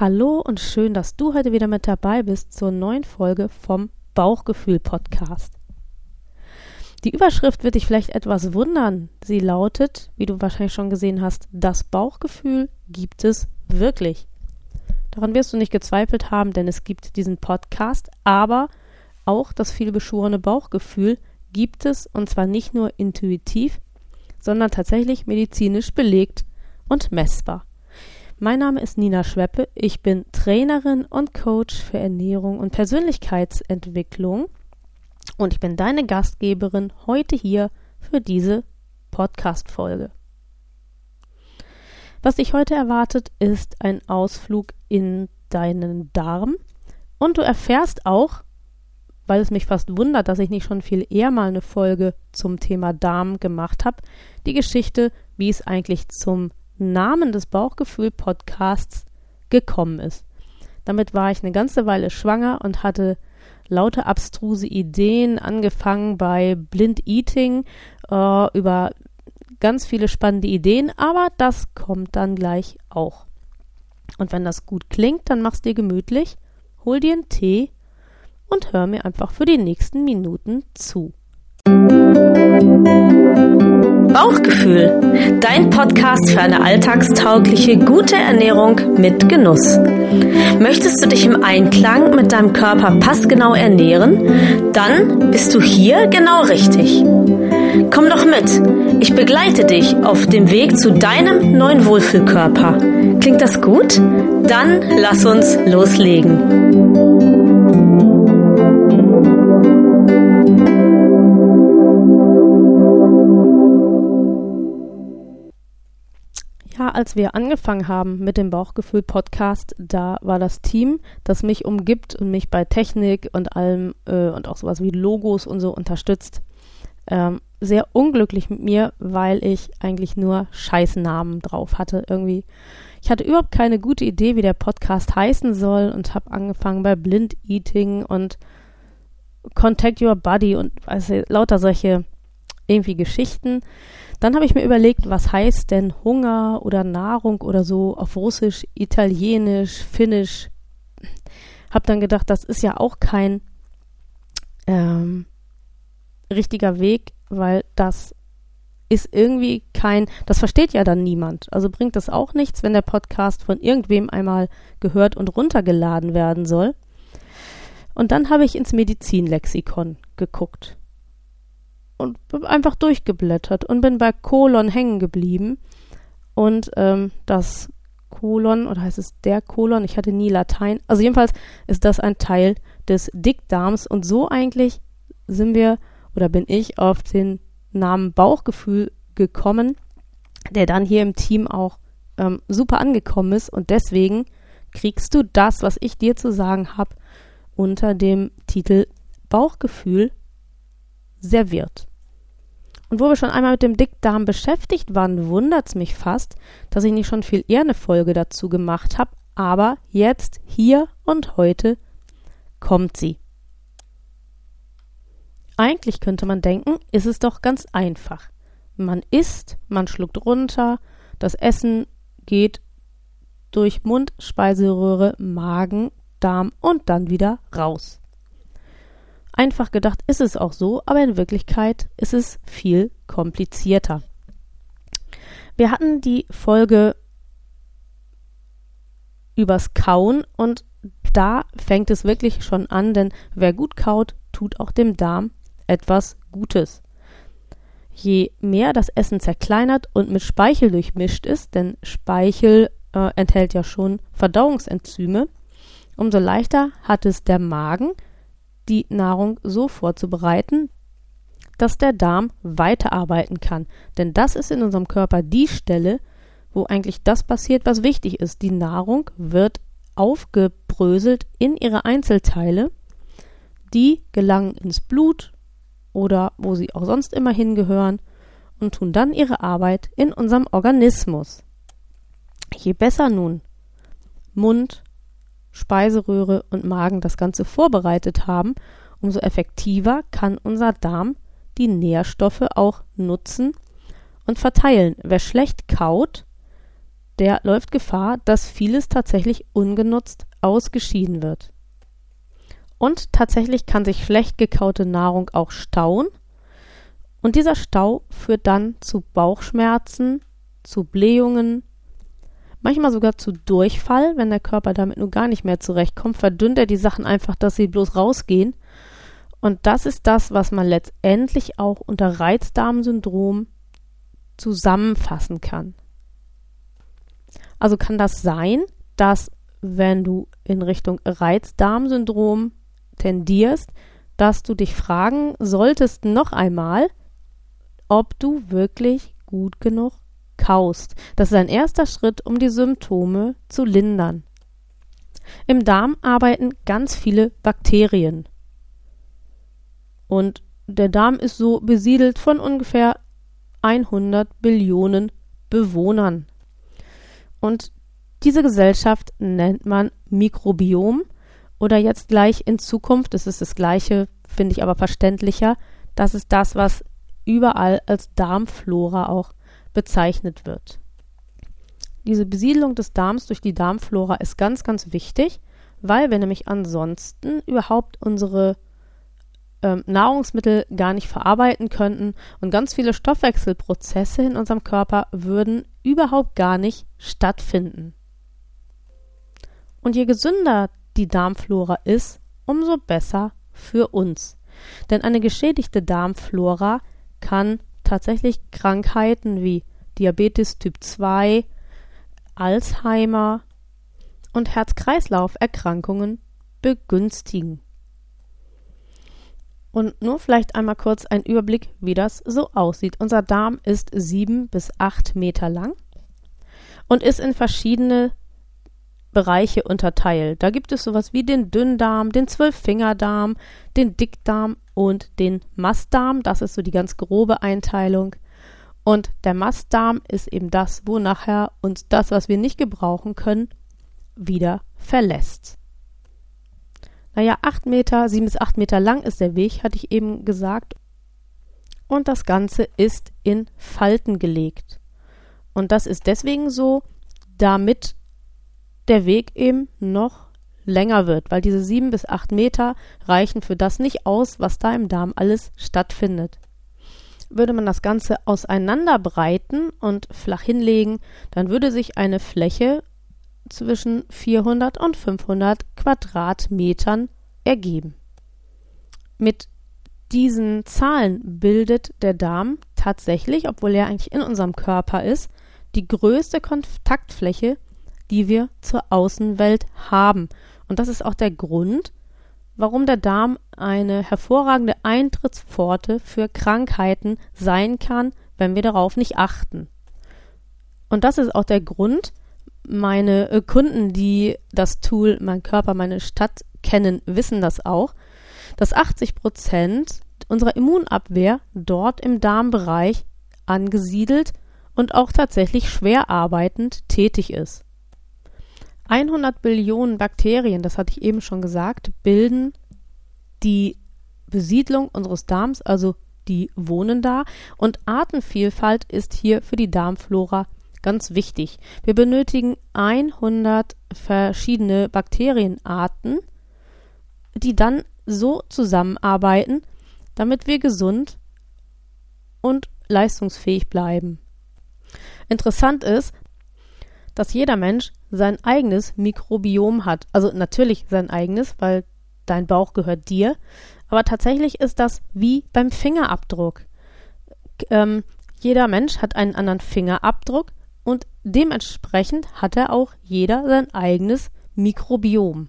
Hallo und schön, dass du heute wieder mit dabei bist zur neuen Folge vom Bauchgefühl Podcast. Die Überschrift wird dich vielleicht etwas wundern. Sie lautet, wie du wahrscheinlich schon gesehen hast, das Bauchgefühl gibt es wirklich. Daran wirst du nicht gezweifelt haben, denn es gibt diesen Podcast, aber auch das vielbeschworene Bauchgefühl gibt es und zwar nicht nur intuitiv, sondern tatsächlich medizinisch belegt und messbar. Mein Name ist Nina Schweppe. Ich bin Trainerin und Coach für Ernährung und Persönlichkeitsentwicklung. Und ich bin deine Gastgeberin heute hier für diese Podcast-Folge. Was dich heute erwartet, ist ein Ausflug in deinen Darm. Und du erfährst auch, weil es mich fast wundert, dass ich nicht schon viel eher mal eine Folge zum Thema Darm gemacht habe, die Geschichte, wie es eigentlich zum Namen des Bauchgefühl-Podcasts gekommen ist. Damit war ich eine ganze Weile schwanger und hatte lauter abstruse Ideen, angefangen bei Blind Eating äh, über ganz viele spannende Ideen, aber das kommt dann gleich auch. Und wenn das gut klingt, dann mach's dir gemütlich, hol dir einen Tee und hör mir einfach für die nächsten Minuten zu. Bauchgefühl, dein Podcast für eine alltagstaugliche, gute Ernährung mit Genuss. Möchtest du dich im Einklang mit deinem Körper passgenau ernähren? Dann bist du hier genau richtig. Komm doch mit, ich begleite dich auf dem Weg zu deinem neuen Wohlfühlkörper. Klingt das gut? Dann lass uns loslegen. Als wir angefangen haben mit dem Bauchgefühl-Podcast, da war das Team, das mich umgibt und mich bei Technik und allem äh, und auch sowas wie Logos und so unterstützt, ähm, sehr unglücklich mit mir, weil ich eigentlich nur Scheißnamen drauf hatte irgendwie. Ich hatte überhaupt keine gute Idee, wie der Podcast heißen soll und habe angefangen bei Blind Eating und Contact Your Body und also, lauter solche irgendwie Geschichten. Dann habe ich mir überlegt, was heißt denn Hunger oder Nahrung oder so auf Russisch, Italienisch, Finnisch. Hab dann gedacht, das ist ja auch kein ähm, richtiger Weg, weil das ist irgendwie kein, das versteht ja dann niemand. Also bringt das auch nichts, wenn der Podcast von irgendwem einmal gehört und runtergeladen werden soll. Und dann habe ich ins Medizinlexikon geguckt und einfach durchgeblättert und bin bei Kolon hängen geblieben. Und ähm, das Kolon, oder heißt es der Kolon? Ich hatte nie Latein. Also jedenfalls ist das ein Teil des Dickdarms und so eigentlich sind wir oder bin ich auf den Namen Bauchgefühl gekommen, der dann hier im Team auch ähm, super angekommen ist und deswegen kriegst du das, was ich dir zu sagen habe, unter dem Titel Bauchgefühl serviert. Und wo wir schon einmal mit dem Dickdarm beschäftigt waren, wundert es mich fast, dass ich nicht schon viel eher eine Folge dazu gemacht habe, aber jetzt, hier und heute kommt sie. Eigentlich könnte man denken, ist es doch ganz einfach. Man isst, man schluckt runter, das Essen geht durch Mund, Speiseröhre, Magen, Darm und dann wieder raus. Einfach gedacht ist es auch so, aber in Wirklichkeit ist es viel komplizierter. Wir hatten die Folge übers Kauen und da fängt es wirklich schon an, denn wer gut kaut, tut auch dem Darm etwas Gutes. Je mehr das Essen zerkleinert und mit Speichel durchmischt ist, denn Speichel äh, enthält ja schon Verdauungsenzyme, umso leichter hat es der Magen, die Nahrung so vorzubereiten, dass der Darm weiterarbeiten kann. Denn das ist in unserem Körper die Stelle, wo eigentlich das passiert, was wichtig ist. Die Nahrung wird aufgebröselt in ihre Einzelteile, die gelangen ins Blut oder wo sie auch sonst immer hingehören und tun dann ihre Arbeit in unserem Organismus. Je besser nun Mund, Speiseröhre und Magen das Ganze vorbereitet haben, umso effektiver kann unser Darm die Nährstoffe auch nutzen und verteilen. Wer schlecht kaut, der läuft Gefahr, dass vieles tatsächlich ungenutzt ausgeschieden wird. Und tatsächlich kann sich schlecht gekaute Nahrung auch stauen. Und dieser Stau führt dann zu Bauchschmerzen, zu Blähungen, manchmal sogar zu Durchfall, wenn der Körper damit nur gar nicht mehr zurechtkommt, verdünnt er die Sachen einfach, dass sie bloß rausgehen. Und das ist das, was man letztendlich auch unter Reizdarmsyndrom zusammenfassen kann. Also kann das sein, dass wenn du in Richtung Reizdarmsyndrom tendierst, dass du dich fragen solltest noch einmal, ob du wirklich gut genug kaust. Das ist ein erster Schritt, um die Symptome zu lindern. Im Darm arbeiten ganz viele Bakterien. Und der Darm ist so besiedelt von ungefähr 100 Billionen Bewohnern. Und diese Gesellschaft nennt man Mikrobiom oder jetzt gleich in Zukunft, das ist das gleiche, finde ich aber verständlicher, das ist das, was überall als Darmflora auch bezeichnet wird. Diese Besiedlung des Darms durch die Darmflora ist ganz, ganz wichtig, weil wir nämlich ansonsten überhaupt unsere ähm, Nahrungsmittel gar nicht verarbeiten könnten und ganz viele Stoffwechselprozesse in unserem Körper würden überhaupt gar nicht stattfinden. Und je gesünder die Darmflora ist, umso besser für uns. Denn eine geschädigte Darmflora kann tatsächlich Krankheiten wie Diabetes Typ 2, Alzheimer und Herz-Kreislauf-Erkrankungen begünstigen. Und nur vielleicht einmal kurz ein Überblick, wie das so aussieht. Unser Darm ist sieben bis acht Meter lang und ist in verschiedene Bereiche unterteilt. Da gibt es sowas wie den Dünndarm, den Zwölffingerdarm, den Dickdarm und den Mastdarm. Das ist so die ganz grobe Einteilung. Und der Mastdarm ist eben das, wo nachher uns das, was wir nicht gebrauchen können, wieder verlässt. Naja, acht Meter, sieben bis acht Meter lang ist der Weg, hatte ich eben gesagt. Und das Ganze ist in Falten gelegt. Und das ist deswegen so, damit der Weg eben noch länger wird, weil diese sieben bis acht Meter reichen für das nicht aus, was da im Darm alles stattfindet. Würde man das Ganze auseinanderbreiten und flach hinlegen, dann würde sich eine Fläche zwischen 400 und 500 Quadratmetern ergeben. Mit diesen Zahlen bildet der Darm tatsächlich, obwohl er eigentlich in unserem Körper ist, die größte Kontaktfläche, die wir zur Außenwelt haben. Und das ist auch der Grund, warum der Darm eine hervorragende Eintrittspforte für Krankheiten sein kann, wenn wir darauf nicht achten. Und das ist auch der Grund, meine äh, Kunden, die das Tool Mein Körper, meine Stadt kennen, wissen das auch, dass 80 Prozent unserer Immunabwehr dort im Darmbereich angesiedelt und auch tatsächlich schwer arbeitend tätig ist. 100 Billionen Bakterien, das hatte ich eben schon gesagt, bilden die Besiedlung unseres Darms, also die wohnen da und Artenvielfalt ist hier für die Darmflora Ganz wichtig. Wir benötigen 100 verschiedene Bakterienarten, die dann so zusammenarbeiten, damit wir gesund und leistungsfähig bleiben. Interessant ist, dass jeder Mensch sein eigenes Mikrobiom hat. Also natürlich sein eigenes, weil dein Bauch gehört dir. Aber tatsächlich ist das wie beim Fingerabdruck. Ähm, jeder Mensch hat einen anderen Fingerabdruck und dementsprechend hat er auch jeder sein eigenes Mikrobiom.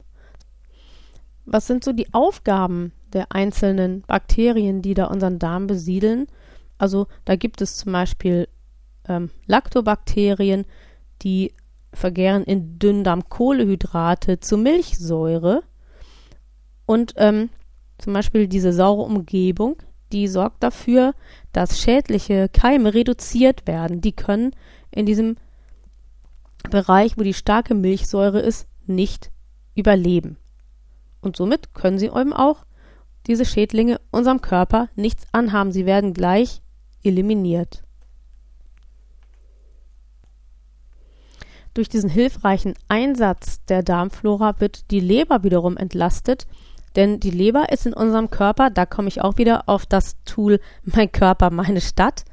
Was sind so die Aufgaben der einzelnen Bakterien, die da unseren Darm besiedeln? Also da gibt es zum Beispiel ähm, Lactobakterien, die vergären in Dünndarm Kohlehydrate zu Milchsäure. Und ähm, zum Beispiel diese saure Umgebung, die sorgt dafür, dass schädliche Keime reduziert werden. Die können in diesem Bereich, wo die starke Milchsäure ist, nicht überleben. Und somit können sie eben auch diese Schädlinge unserem Körper nichts anhaben. Sie werden gleich eliminiert. Durch diesen hilfreichen Einsatz der Darmflora wird die Leber wiederum entlastet, denn die Leber ist in unserem Körper, da komme ich auch wieder auf das Tool Mein Körper, meine Stadt.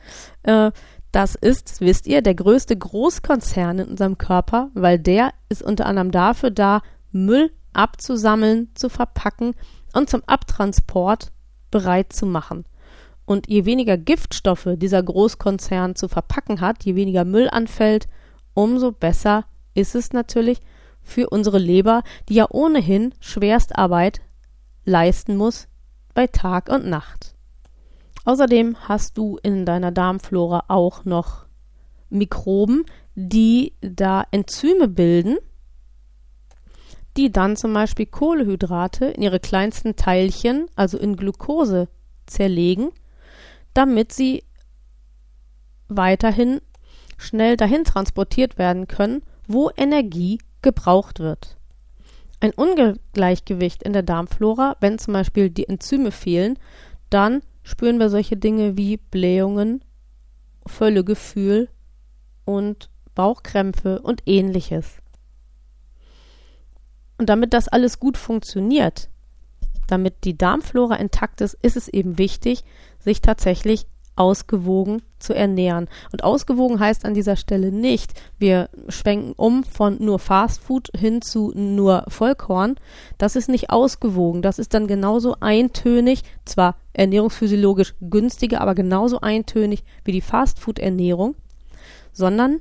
Äh, das ist, wisst ihr, der größte Großkonzern in unserem Körper, weil der ist unter anderem dafür da, Müll abzusammeln, zu verpacken und zum Abtransport bereit zu machen. Und je weniger Giftstoffe dieser Großkonzern zu verpacken hat, je weniger Müll anfällt, umso besser ist es natürlich für unsere Leber, die ja ohnehin Schwerstarbeit leisten muss bei Tag und Nacht. Außerdem hast du in deiner Darmflora auch noch Mikroben, die da Enzyme bilden, die dann zum Beispiel Kohlehydrate in ihre kleinsten Teilchen, also in Glucose, zerlegen, damit sie weiterhin schnell dahin transportiert werden können, wo Energie gebraucht wird. Ein Ungleichgewicht in der Darmflora, wenn zum Beispiel die Enzyme fehlen, dann spüren wir solche Dinge wie Blähungen, Völlegefühl und Bauchkrämpfe und ähnliches. Und damit das alles gut funktioniert, damit die Darmflora intakt ist, ist es eben wichtig, sich tatsächlich ausgewogen zu ernähren. Und ausgewogen heißt an dieser Stelle nicht, wir schwenken um von nur Fastfood hin zu nur Vollkorn. Das ist nicht ausgewogen. Das ist dann genauso eintönig, zwar ernährungsphysiologisch günstiger, aber genauso eintönig wie die Fastfood-Ernährung, sondern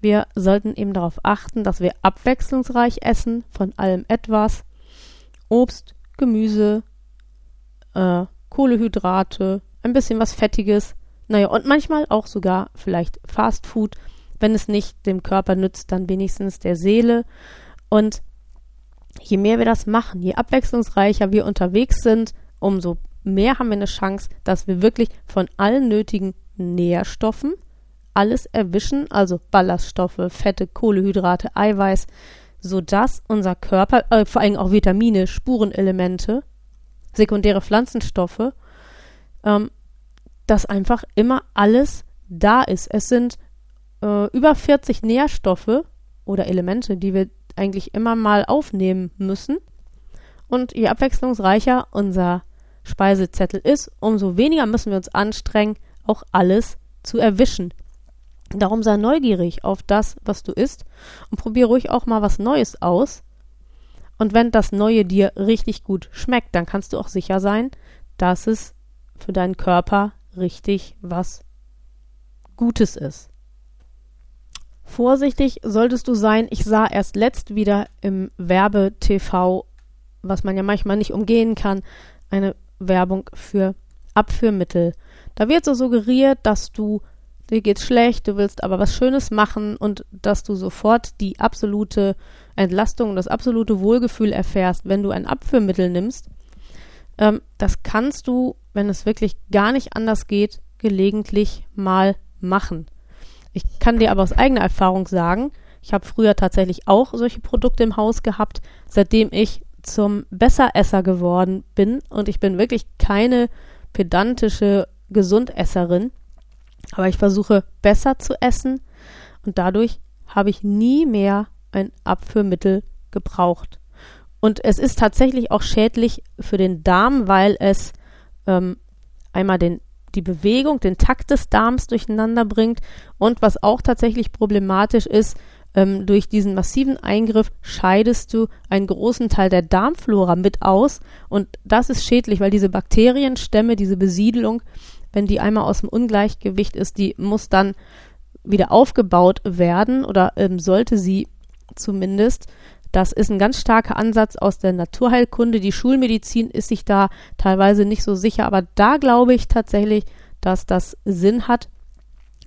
wir sollten eben darauf achten, dass wir abwechslungsreich essen, von allem etwas. Obst, Gemüse, äh, Kohlehydrate, ein bisschen was Fettiges, naja, und manchmal auch sogar vielleicht Fast Food. Wenn es nicht dem Körper nützt, dann wenigstens der Seele. Und je mehr wir das machen, je abwechslungsreicher wir unterwegs sind, umso mehr haben wir eine Chance, dass wir wirklich von allen nötigen Nährstoffen alles erwischen, also Ballaststoffe, Fette, Kohlehydrate, Eiweiß, sodass unser Körper, äh, vor allem auch Vitamine, Spurenelemente, sekundäre Pflanzenstoffe, ähm, dass einfach immer alles da ist. Es sind äh, über 40 Nährstoffe oder Elemente, die wir eigentlich immer mal aufnehmen müssen. Und je abwechslungsreicher unser Speisezettel ist, umso weniger müssen wir uns anstrengen, auch alles zu erwischen. Darum sei neugierig auf das, was du isst und probier ruhig auch mal was Neues aus. Und wenn das Neue dir richtig gut schmeckt, dann kannst du auch sicher sein, dass es für deinen Körper richtig was Gutes ist. Vorsichtig solltest du sein. Ich sah erst letzt wieder im Werbe-TV, was man ja manchmal nicht umgehen kann, eine Werbung für Abführmittel. Da wird so suggeriert, dass du dir geht's schlecht, du willst aber was Schönes machen und dass du sofort die absolute Entlastung und das absolute Wohlgefühl erfährst, wenn du ein Abführmittel nimmst. Ähm, das kannst du, wenn es wirklich gar nicht anders geht, gelegentlich mal machen. Ich kann dir aber aus eigener Erfahrung sagen, ich habe früher tatsächlich auch solche Produkte im Haus gehabt, seitdem ich zum Besseresser geworden bin und ich bin wirklich keine pedantische Gesundesserin aber ich versuche besser zu essen und dadurch habe ich nie mehr ein Abführmittel gebraucht. Und es ist tatsächlich auch schädlich für den Darm, weil es ähm, einmal den, die Bewegung, den Takt des Darms durcheinander bringt und was auch tatsächlich problematisch ist, ähm, durch diesen massiven Eingriff scheidest du einen großen Teil der Darmflora mit aus und das ist schädlich, weil diese Bakterienstämme, diese Besiedelung wenn die einmal aus dem Ungleichgewicht ist, die muss dann wieder aufgebaut werden oder ähm, sollte sie zumindest. Das ist ein ganz starker Ansatz aus der Naturheilkunde. Die Schulmedizin ist sich da teilweise nicht so sicher, aber da glaube ich tatsächlich, dass das Sinn hat.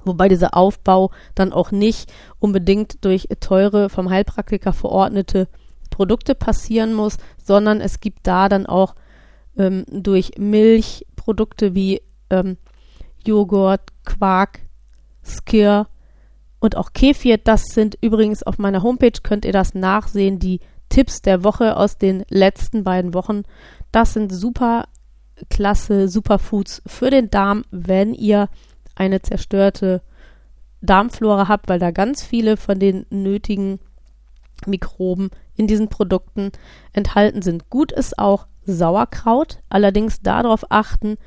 Wobei dieser Aufbau dann auch nicht unbedingt durch teure, vom Heilpraktiker verordnete Produkte passieren muss, sondern es gibt da dann auch ähm, durch Milchprodukte wie ähm, Joghurt, Quark, Skir und auch Kefir. Das sind übrigens auf meiner Homepage, könnt ihr das nachsehen, die Tipps der Woche aus den letzten beiden Wochen. Das sind super klasse Superfoods für den Darm, wenn ihr eine zerstörte Darmflora habe, weil da ganz viele von den nötigen Mikroben in diesen Produkten enthalten sind. Gut ist auch Sauerkraut, allerdings darauf achten,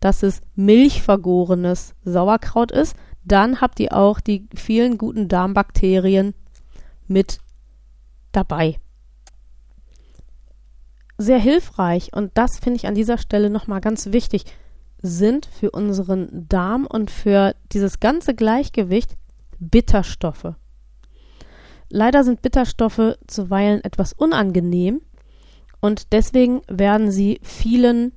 dass es milchvergorenes Sauerkraut ist. Dann habt ihr auch die vielen guten Darmbakterien mit dabei. Sehr hilfreich, und das finde ich an dieser Stelle nochmal ganz wichtig, sind für unseren Darm und für dieses ganze Gleichgewicht Bitterstoffe. Leider sind Bitterstoffe zuweilen etwas unangenehm und deswegen werden sie vielen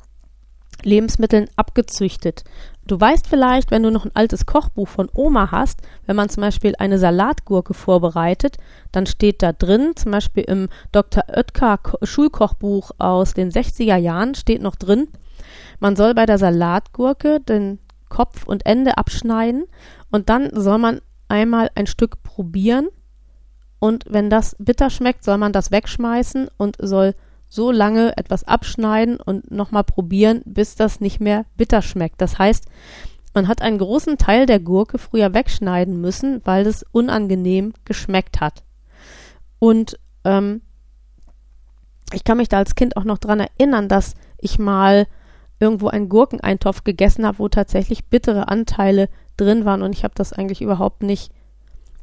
Lebensmitteln abgezüchtet. Du weißt vielleicht, wenn du noch ein altes Kochbuch von Oma hast, wenn man zum Beispiel eine Salatgurke vorbereitet, dann steht da drin, zum Beispiel im Dr. Oetker Schulkochbuch aus den 60er Jahren, steht noch drin, man soll bei der Salatgurke den Kopf und Ende abschneiden und dann soll man einmal ein Stück probieren und wenn das bitter schmeckt, soll man das wegschmeißen und soll so lange etwas abschneiden und nochmal probieren, bis das nicht mehr bitter schmeckt. Das heißt, man hat einen großen Teil der Gurke früher wegschneiden müssen, weil es unangenehm geschmeckt hat. Und ähm, ich kann mich da als Kind auch noch dran erinnern, dass ich mal irgendwo einen Gurkeneintopf gegessen habe, wo tatsächlich bittere Anteile drin waren und ich habe das eigentlich überhaupt nicht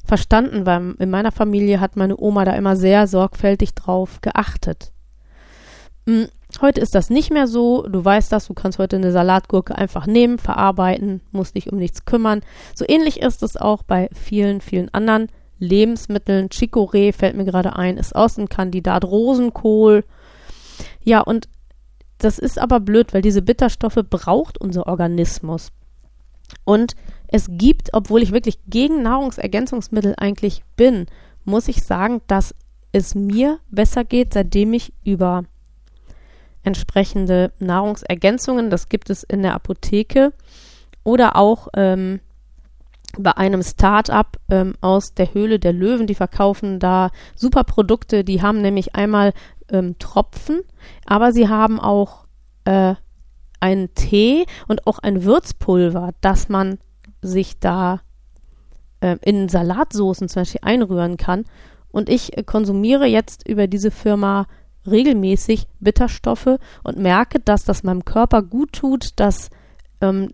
verstanden, weil in meiner Familie hat meine Oma da immer sehr sorgfältig drauf geachtet. Hm, heute ist das nicht mehr so. Du weißt das, du kannst heute eine Salatgurke einfach nehmen, verarbeiten, musst dich um nichts kümmern. So ähnlich ist es auch bei vielen, vielen anderen Lebensmitteln. Chicorée fällt mir gerade ein, ist Außenkandidat, Rosenkohl. Ja, und das ist aber blöd, weil diese Bitterstoffe braucht unser Organismus. Und es gibt, obwohl ich wirklich gegen Nahrungsergänzungsmittel eigentlich bin, muss ich sagen, dass es mir besser geht, seitdem ich über entsprechende Nahrungsergänzungen, das gibt es in der Apotheke oder auch ähm, bei einem Start-up ähm, aus der Höhle der Löwen, die verkaufen da super Produkte, die haben nämlich einmal ähm, Tropfen, aber sie haben auch äh, einen Tee und auch ein Würzpulver, das man sich da äh, in Salatsoßen zum Beispiel einrühren kann. Und ich äh, konsumiere jetzt über diese Firma regelmäßig Bitterstoffe und merke, dass das meinem Körper gut tut, dass ähm,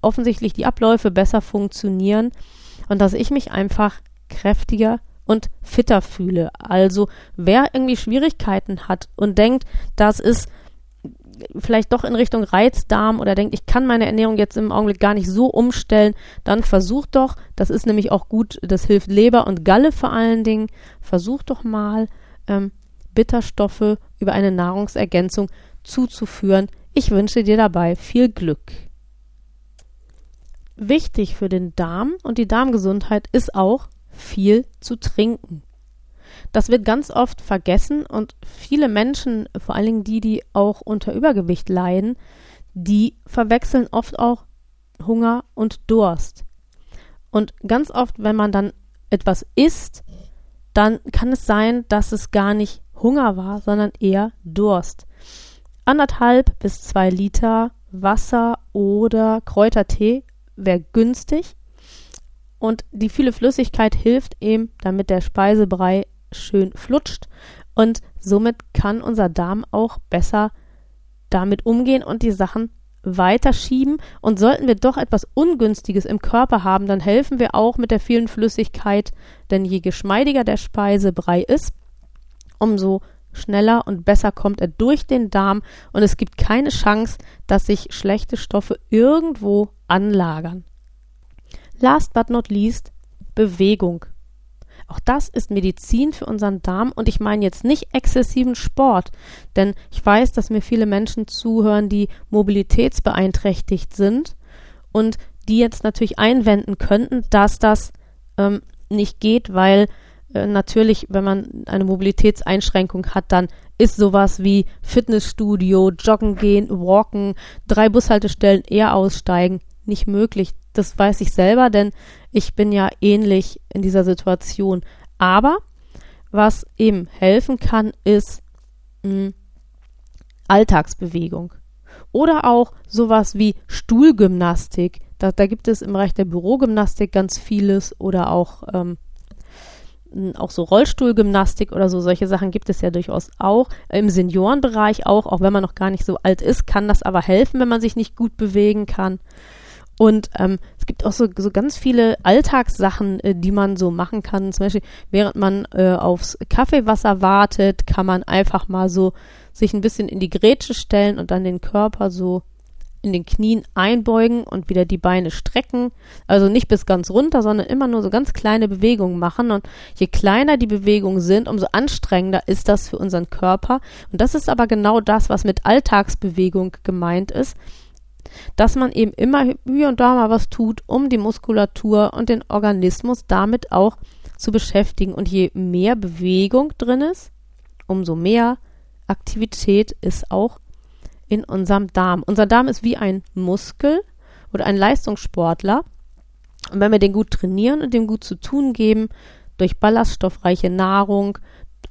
offensichtlich die Abläufe besser funktionieren und dass ich mich einfach kräftiger und fitter fühle. Also wer irgendwie Schwierigkeiten hat und denkt, das ist vielleicht doch in Richtung Reizdarm oder denkt, ich kann meine Ernährung jetzt im Augenblick gar nicht so umstellen, dann versucht doch, das ist nämlich auch gut, das hilft Leber und Galle vor allen Dingen, versucht doch mal ähm, Bitterstoffe über eine Nahrungsergänzung zuzuführen. Ich wünsche dir dabei viel Glück. Wichtig für den Darm und die Darmgesundheit ist auch viel zu trinken. Das wird ganz oft vergessen und viele Menschen, vor allen Dingen die, die auch unter Übergewicht leiden, die verwechseln oft auch Hunger und Durst. Und ganz oft, wenn man dann etwas isst, dann kann es sein, dass es gar nicht Hunger war, sondern eher Durst. Anderthalb bis zwei Liter Wasser oder Kräutertee wäre günstig. Und die viele Flüssigkeit hilft eben, damit der Speisebrei schön flutscht und somit kann unser Darm auch besser damit umgehen und die Sachen weiterschieben. Und sollten wir doch etwas Ungünstiges im Körper haben, dann helfen wir auch mit der vielen Flüssigkeit, denn je geschmeidiger der Speisebrei ist, umso schneller und besser kommt er durch den Darm und es gibt keine Chance, dass sich schlechte Stoffe irgendwo anlagern. Last but not least Bewegung. Auch das ist Medizin für unseren Darm und ich meine jetzt nicht exzessiven Sport, denn ich weiß, dass mir viele Menschen zuhören, die mobilitätsbeeinträchtigt sind und die jetzt natürlich einwenden könnten, dass das ähm, nicht geht, weil äh, natürlich, wenn man eine Mobilitätseinschränkung hat, dann ist sowas wie Fitnessstudio, Joggen gehen, Walken, drei Bushaltestellen eher aussteigen nicht möglich. Das weiß ich selber, denn ich bin ja ähnlich in dieser Situation. Aber was eben helfen kann, ist mh, hm, Alltagsbewegung. Oder auch sowas wie Stuhlgymnastik. Da, da gibt es im Bereich der Bürogymnastik ganz vieles oder auch, ähm, auch so Rollstuhlgymnastik oder so, solche Sachen gibt es ja durchaus auch. Im Seniorenbereich auch, auch wenn man noch gar nicht so alt ist, kann das aber helfen, wenn man sich nicht gut bewegen kann. Und ähm, es gibt auch so, so ganz viele Alltagssachen, äh, die man so machen kann. Zum Beispiel, während man äh, aufs Kaffeewasser wartet, kann man einfach mal so sich ein bisschen in die Grätsche stellen und dann den Körper so in den Knien einbeugen und wieder die Beine strecken. Also nicht bis ganz runter, sondern immer nur so ganz kleine Bewegungen machen. Und je kleiner die Bewegungen sind, umso anstrengender ist das für unseren Körper. Und das ist aber genau das, was mit Alltagsbewegung gemeint ist. Dass man eben immer hier und da mal was tut, um die Muskulatur und den Organismus damit auch zu beschäftigen. Und je mehr Bewegung drin ist, umso mehr Aktivität ist auch in unserem Darm. Unser Darm ist wie ein Muskel oder ein Leistungssportler. Und wenn wir den gut trainieren und dem gut zu tun geben, durch ballaststoffreiche Nahrung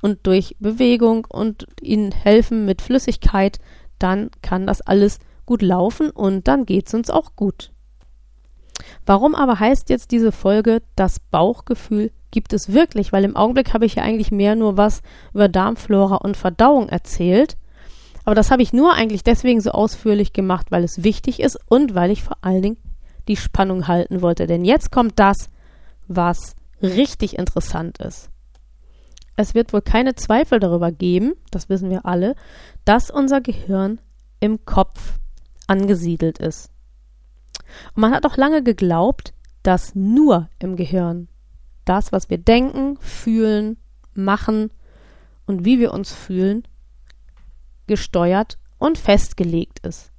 und durch Bewegung und ihnen helfen mit Flüssigkeit, dann kann das alles gut laufen und dann geht es uns auch gut. Warum aber heißt jetzt diese Folge, das Bauchgefühl gibt es wirklich? Weil im Augenblick habe ich ja eigentlich mehr nur was über Darmflora und Verdauung erzählt. Aber das habe ich nur eigentlich deswegen so ausführlich gemacht, weil es wichtig ist und weil ich vor allen Dingen die Spannung halten wollte. Denn jetzt kommt das, was richtig interessant ist. Es wird wohl keine Zweifel darüber geben, das wissen wir alle, dass unser Gehirn im Kopf angesiedelt ist. Und man hat auch lange geglaubt, dass nur im Gehirn das, was wir denken, fühlen, machen und wie wir uns fühlen, gesteuert und festgelegt ist.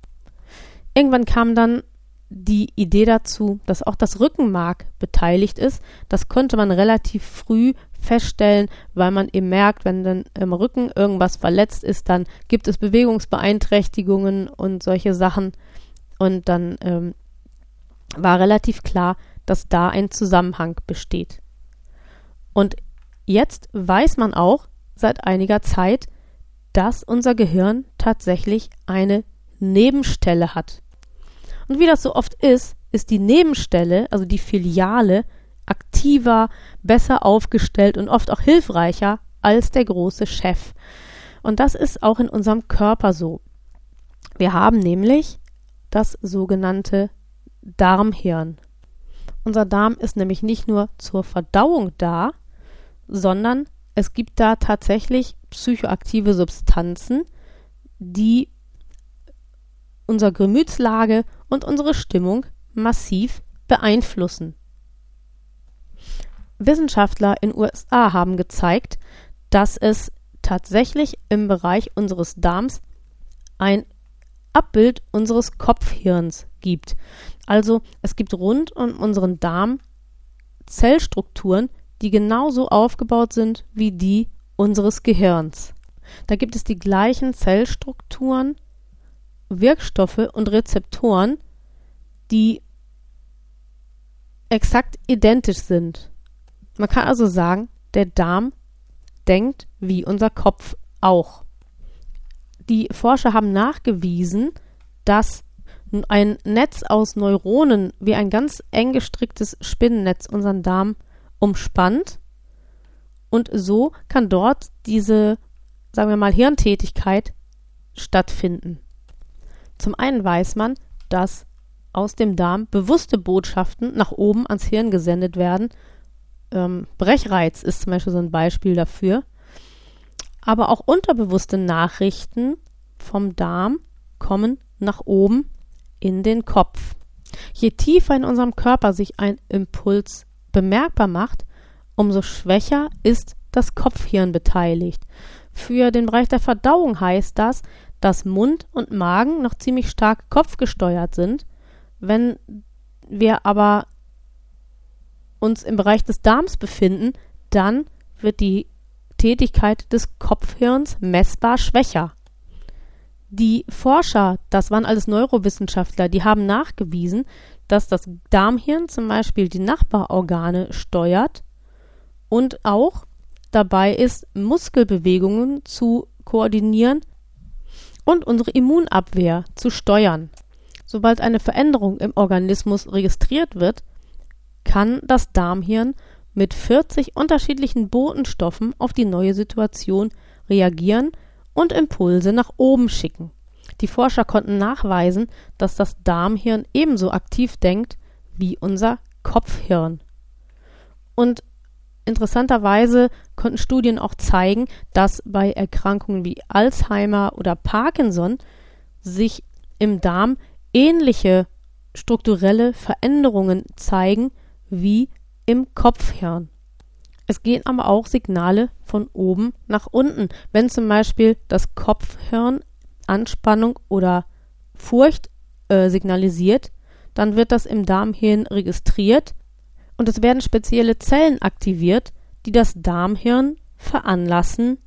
Irgendwann kam dann die Idee dazu, dass auch das Rückenmark beteiligt ist. Das konnte man relativ früh feststellen, weil man eben merkt, wenn dann im Rücken irgendwas verletzt ist, dann gibt es Bewegungsbeeinträchtigungen und solche Sachen. Und dann ähm, war relativ klar, dass da ein Zusammenhang besteht. Und jetzt weiß man auch seit einiger Zeit, dass unser Gehirn tatsächlich eine Nebenstelle hat. Und wie das so oft ist, ist die Nebenstelle, also die Filiale, aktiver, besser aufgestellt und oft auch hilfreicher als der große Chef. Und das ist auch in unserem Körper so. Wir haben nämlich das sogenannte Darmhirn. Unser Darm ist nämlich nicht nur zur Verdauung da, sondern es gibt da tatsächlich psychoaktive Substanzen, die unsere Gemütslage und unsere Stimmung massiv beeinflussen. Wissenschaftler in USA haben gezeigt, dass es tatsächlich im Bereich unseres Darms ein Abbild unseres Kopfhirns gibt. Also es gibt rund um unseren Darm Zellstrukturen, die genauso aufgebaut sind wie die unseres Gehirns. Da gibt es die gleichen Zellstrukturen, Wirkstoffe und Rezeptoren, die exakt identisch sind. Man kann also sagen, der Darm denkt wie unser Kopf auch. Die Forscher haben nachgewiesen, dass ein Netz aus Neuronen wie ein ganz eng gestricktes Spinnennetz unseren Darm umspannt und so kann dort diese, sagen wir mal, Hirntätigkeit stattfinden. Zum einen weiß man, dass aus dem Darm bewusste Botschaften nach oben ans Hirn gesendet werden. Ähm, Brechreiz ist zum Beispiel so ein Beispiel dafür. Aber auch unterbewusste Nachrichten vom Darm kommen nach oben in den Kopf. Je tiefer in unserem Körper sich ein Impuls bemerkbar macht, umso schwächer ist das Kopfhirn beteiligt. Für den Bereich der Verdauung heißt das, dass Mund und Magen noch ziemlich stark kopfgesteuert sind. Wenn wir aber uns im Bereich des Darms befinden, dann wird die Tätigkeit des Kopfhirns messbar schwächer. Die Forscher, das waren alles Neurowissenschaftler, die haben nachgewiesen, dass das Darmhirn zum Beispiel die Nachbarorgane steuert und auch dabei ist, Muskelbewegungen zu koordinieren und unsere Immunabwehr zu steuern. sobald eine Veränderung im Organismus registriert wird, kann das Darmhirn mit 40 unterschiedlichen Botenstoffen auf die neue Situation reagieren und Impulse nach oben schicken. Die Forscher konnten nachweisen, dass das Darmhirn ebenso aktiv denkt wie unser Kopfhirn. Und interessanterweise konnten Studien auch zeigen, dass bei Erkrankungen wie Alzheimer oder Parkinson sich im Darm ähnliche strukturelle Veränderungen zeigen wie im Kopfhirn. Es gehen aber auch Signale von oben nach unten. Wenn zum Beispiel das Kopfhirn Anspannung oder Furcht äh, signalisiert, dann wird das im Darmhirn registriert und es werden spezielle Zellen aktiviert, die das Darmhirn veranlassen,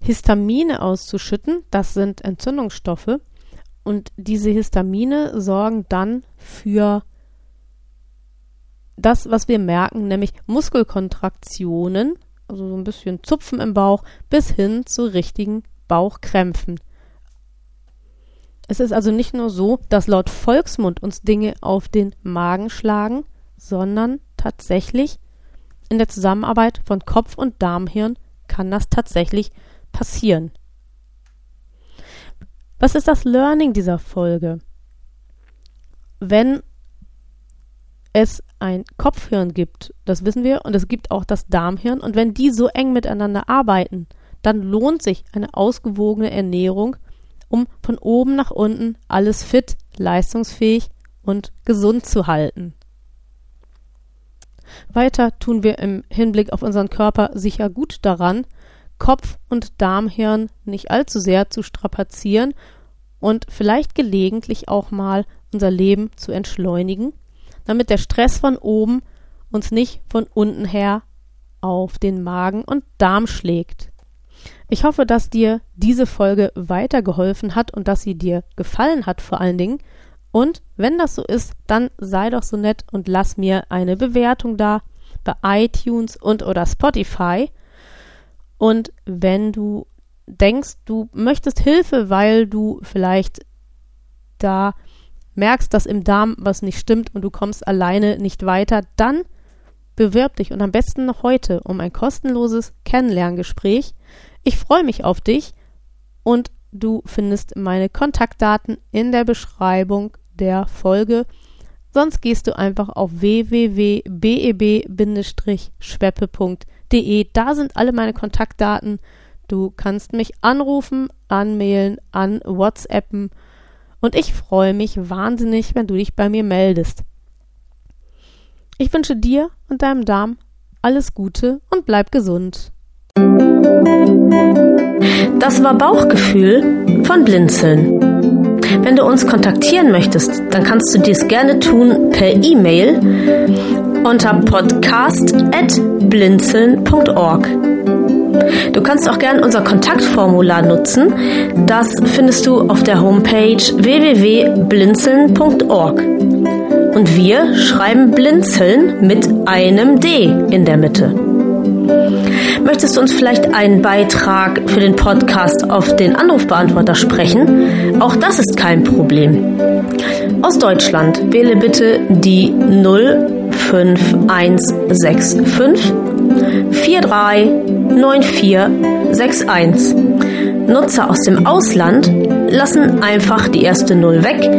Histamine auszuschütten. Das sind Entzündungsstoffe. Und diese Histamine sorgen dann für das, was wir merken, nämlich Muskelkontraktionen, also so ein bisschen Zupfen im Bauch, bis hin zu richtigen Bauchkrämpfen. Es ist also nicht nur so, dass laut Volksmund uns Dinge auf den Magen schlagen, sondern tatsächlich in der Zusammenarbeit von Kopf und Darmhirn kann das tatsächlich passieren. Was ist das Learning dieser Folge? Wenn es ein Kopfhirn gibt, das wissen wir, und es gibt auch das Darmhirn, und wenn die so eng miteinander arbeiten, dann lohnt sich eine ausgewogene Ernährung, um von oben nach unten alles fit, leistungsfähig und gesund zu halten. Weiter tun wir im Hinblick auf unseren Körper sicher gut daran, Kopf und Darmhirn nicht allzu sehr zu strapazieren und vielleicht gelegentlich auch mal unser Leben zu entschleunigen damit der Stress von oben uns nicht von unten her auf den Magen und Darm schlägt. Ich hoffe, dass dir diese Folge weitergeholfen hat und dass sie dir gefallen hat vor allen Dingen. Und wenn das so ist, dann sei doch so nett und lass mir eine Bewertung da bei iTunes und oder Spotify. Und wenn du denkst, du möchtest Hilfe, weil du vielleicht da merkst, dass im Darm was nicht stimmt und du kommst alleine nicht weiter, dann bewirb dich und am besten noch heute um ein kostenloses Kennenlerngespräch. Ich freue mich auf dich und du findest meine Kontaktdaten in der Beschreibung der Folge. Sonst gehst du einfach auf www.beb-schweppe.de. Da sind alle meine Kontaktdaten. Du kannst mich anrufen, anmailen, an WhatsAppen und ich freue mich wahnsinnig, wenn du dich bei mir meldest. Ich wünsche dir und deinem Darm alles Gute und bleib gesund. Das war Bauchgefühl von Blinzeln. Wenn du uns kontaktieren möchtest, dann kannst du dies gerne tun per E-Mail unter podcast.blinzeln.org. Du kannst auch gerne unser Kontaktformular nutzen. Das findest du auf der Homepage www.blinzeln.org. Und wir schreiben Blinzeln mit einem D in der Mitte. Möchtest du uns vielleicht einen Beitrag für den Podcast auf den Anrufbeantworter sprechen? Auch das ist kein Problem. Aus Deutschland wähle bitte die 05165 439461. Nutzer aus dem Ausland lassen einfach die erste 0 weg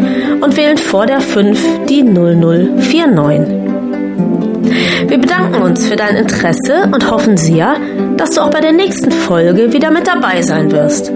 und wählen vor der 5 die 0049. Wir bedanken uns für dein Interesse und hoffen sehr, dass du auch bei der nächsten Folge wieder mit dabei sein wirst.